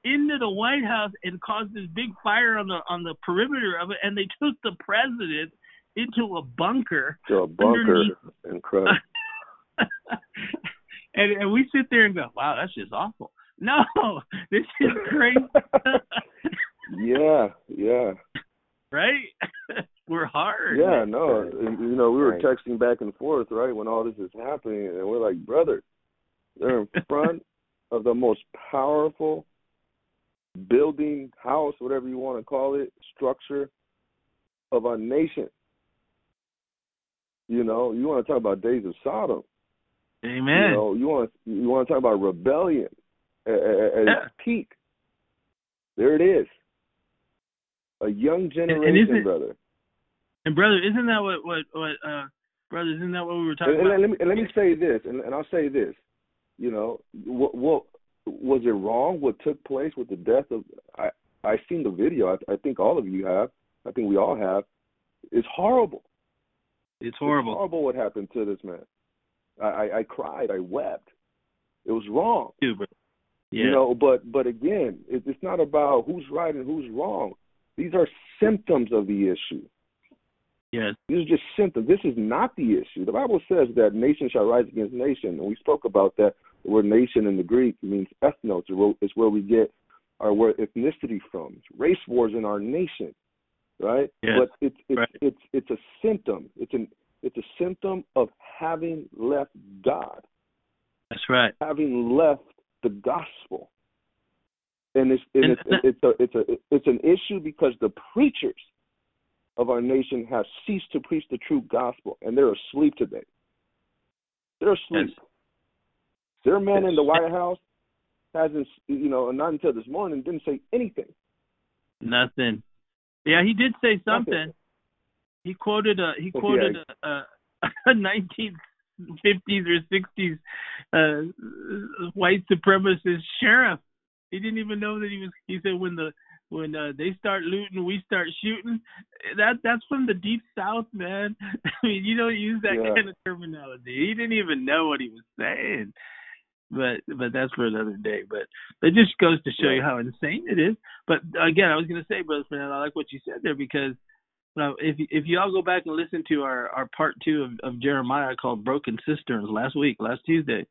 into the White House and caused this big fire on the on the perimeter of it, and they took the president into a bunker. To a bunker, incredible. and and we sit there and go, "Wow, that's just awful." No, this is crazy. yeah, yeah. Right? we're hard. Yeah, no. And, you know, we were right. texting back and forth, right, when all this is happening, and we're like, brother, they're in front of the most powerful building, house, whatever you want to call it, structure of our nation. You know, you want to talk about days of Sodom. Amen. You know, you want to you want to talk about rebellion at, at, at yeah. its peak. There it is. A young generation, and brother. And brother, isn't that what what what uh brother? Isn't that what we were talking and, about? And let me and let me say this, and, and I'll say this. You know, what, what was it wrong? What took place with the death of? I I seen the video. I, I think all of you have. I think we all have. It's horrible. It's horrible. It's horrible what happened to this man. I, I, I cried. I wept. It was wrong. But, yeah. You know, but but again, it, it's not about who's right and who's wrong. These are symptoms of the issue. Yes. These are just symptoms. This is not the issue. The Bible says that nation shall rise against nation, and we spoke about that the word nation in the Greek means ethnos. It's where we get our word ethnicity from. It's race wars in our nation, right? Yes. But it's it's, right. it's it's a symptom. It's an it's a symptom of having left God. That's right. Having left the gospel. And it's and, and it's, it's a it's a it's an issue because the preachers of our nation have ceased to preach the true gospel and they're asleep today. They're asleep. Yes. Their man in the White House hasn't, you know, not until this morning didn't say anything. Nothing. Yeah, he did say something. Nothing. He quoted a he quoted yeah. a, a 1950s or 60s uh, white supremacist sheriff. He didn't even know that he was. He said when the when uh, they start looting, we start shooting. That that's from the deep south, man. I mean, you don't use that yeah. kind of terminology. He didn't even know what he was saying but but that's for another day. But it just goes to show yeah. you how insane it is. But again, I was going to say, brother Fernando, I like what you said there because if if you all go back and listen to our our part two of, of Jeremiah called "Broken Cisterns" last week, last Tuesday,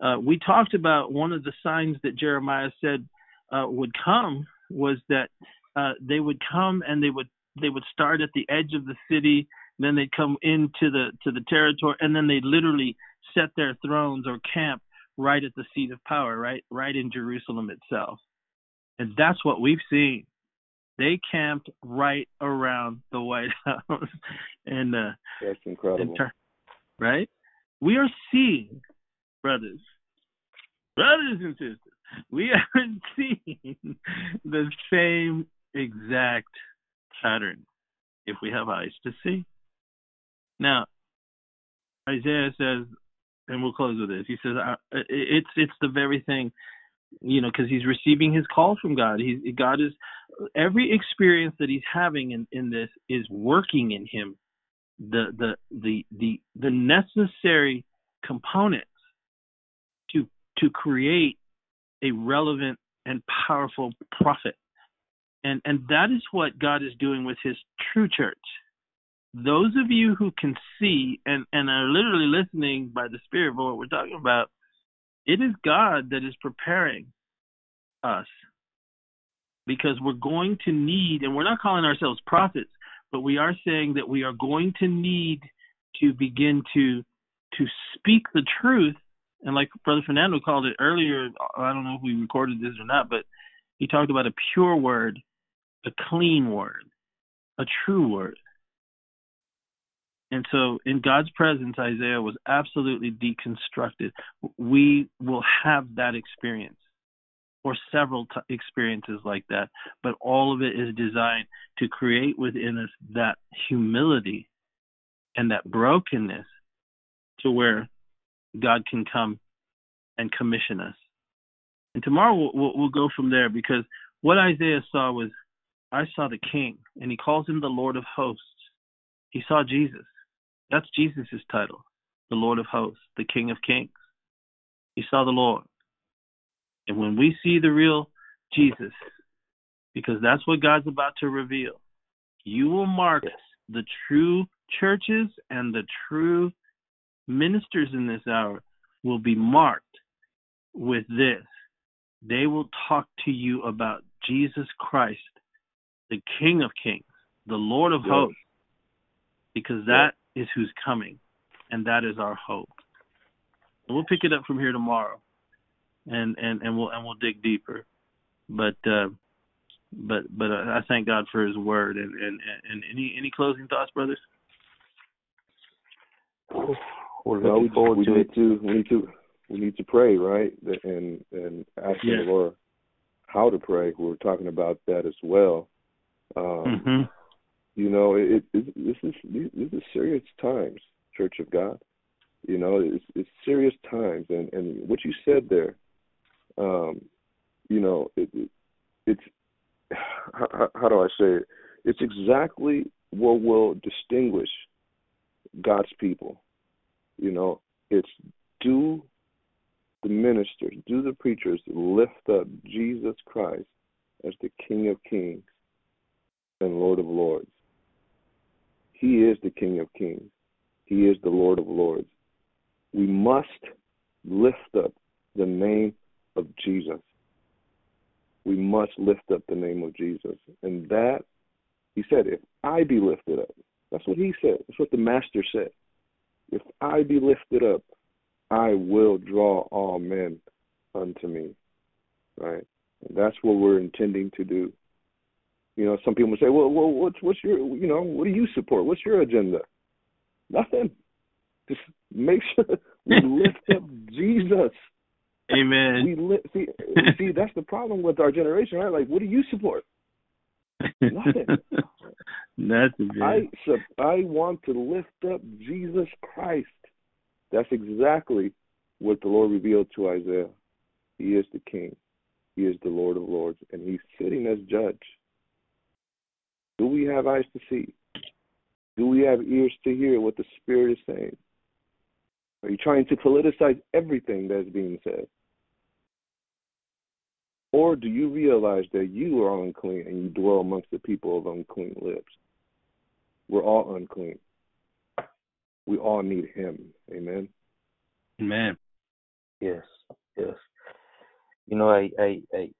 uh, we talked about one of the signs that Jeremiah said uh, would come was that uh, they would come and they would they would start at the edge of the city, then they'd come into the to the territory, and then they'd literally set their thrones or camp right at the seat of power, right, right in Jerusalem itself. And that's what we've seen. They camped right around the White House, and uh, that's incredible, right? We are seeing, brothers, brothers and sisters, we are seeing the same exact pattern if we have eyes to see. Now, Isaiah says, and we'll close with this. He says it's it's the very thing, you know, because he's receiving his call from God. He's God is every experience that he's having in in this is working in him the the the the the necessary components to to create a relevant and powerful prophet. And and that is what God is doing with his true church those of you who can see and, and are literally listening by the Spirit for what we're talking about, it is God that is preparing us because we're going to need, and we're not calling ourselves prophets, but we are saying that we are going to need to begin to to speak the truth. And like Brother Fernando called it earlier, I don't know if we recorded this or not, but he talked about a pure word, a clean word, a true word. And so, in God's presence, Isaiah was absolutely deconstructed. We will have that experience. or several t- experiences like that, but all of it is designed to create within us that humility and that brokenness to where God can come and commission us. And tomorrow we'll, we'll, we'll go from there because what Isaiah saw was I saw the King, and he calls him the Lord of Hosts. He saw Jesus. That's Jesus' title, the Lord of Hosts, the King of Kings. He saw the Lord. And when we see the real Jesus, because that's what God's about to reveal, you will mark the true churches and the true ministers in this hour will be marked with this. They will talk to you about Jesus Christ, the King of Kings, the Lord of Yes. hosts, because that is who's coming, and that is our hope. And we'll pick it up from here tomorrow, and and and we'll and we'll dig deeper. But uh, but but uh, I thank God for His word. And and and any any closing thoughts, brothers? We're No, looking we, forward we to need it. to we need to we need to pray, right? And and asking Yeah. the Lord how to pray. We were talking about that as well. Um, Mm-hmm. You know, it, it this is this is serious times, Church of God. You know, it's it's serious times, and and what you said there, um, you know, it, it it's how, how do I say it? It's exactly what will distinguish God's people. You know, it's do the ministers, do the preachers lift up Jesus Christ as the King of Kings and Lord of Lords. He is the King of Kings. He is the Lord of Lords. We must lift up the name of Jesus. We must lift up the name of Jesus. And that, he said, if I be lifted up, that's what he said. That's what the Master said. If I be lifted up, I will draw all men unto me. Right? And that's what we're intending to do. You know, some people say, "Well, well, what's what's your, you know, what do you support? What's your agenda?" Nothing. Just make sure we lift up Jesus. Amen. We li- see, see, that's the problem with our generation, right? Like, what do you support? Nothing. Bit. I I want to lift up Jesus Christ. That's exactly what the Lord revealed to Isaiah. He is the King. He is the Lord of Lords, and He's sitting as judge. Do we have eyes to see? Do we have ears to hear what the Spirit is saying? Are you trying to politicize everything that's being said? Or do you realize that you are unclean and you dwell amongst the people of unclean lips? We're all unclean. We all need Him. Amen. Amen. Yes, yes. You know, I, I, I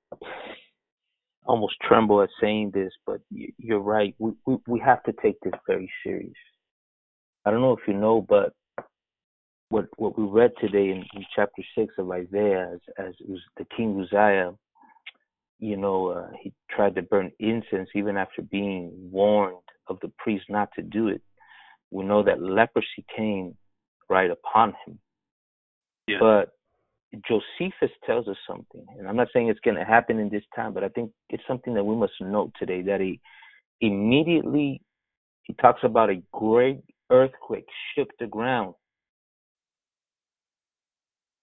almost tremble at saying this, but you're right. We, we, we have to take this very serious. I don't know if you know, but what what we read today in, in chapter six of Isaiah, as as Uz- the king Uzziah, you know, uh, he tried to burn incense even after being warned of the priest not to do it. We know that leprosy came right upon him. Yeah. But Josephus tells us something, and I'm not saying it's going to happen in this time, but I think it's something that we must note today that he immediately he talks about a great earthquake shook the ground,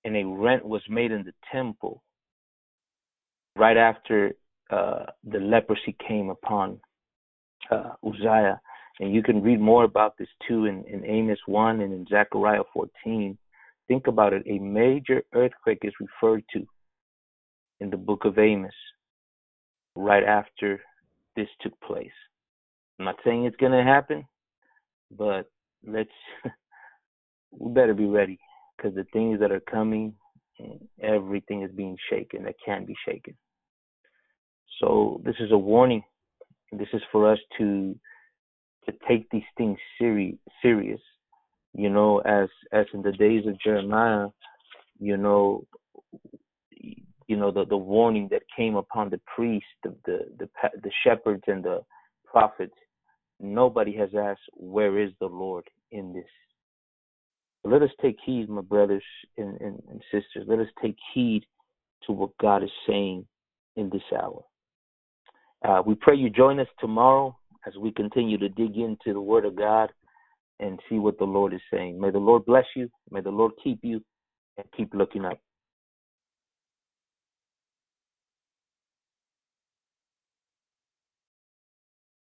and a rent was made in the temple right after uh, the leprosy came upon uh, Uzziah. And you can read more about this too in, in Amos 1 and in Zechariah 14. Think about it. A major earthquake is referred to in the book of Amos right after this took place. I'm not saying it's going to happen, but let's, we better be ready because the things that are coming, everything is being shaken that can be shaken. So this is a warning. This is for us to to take these things seri- serious. You know, as as in the days of Jeremiah, you know, you know the the warning that came upon the priests, the the the, the shepherds and the prophets. Nobody has asked, "Where is the Lord in this?" Let us take heed, my brothers and, and, and sisters. Let us take heed to what God is saying in this hour. Uh, we pray you join us tomorrow as we continue to dig into the Word of God and see what the Lord is saying. May the Lord bless you. May the Lord keep you and keep looking up.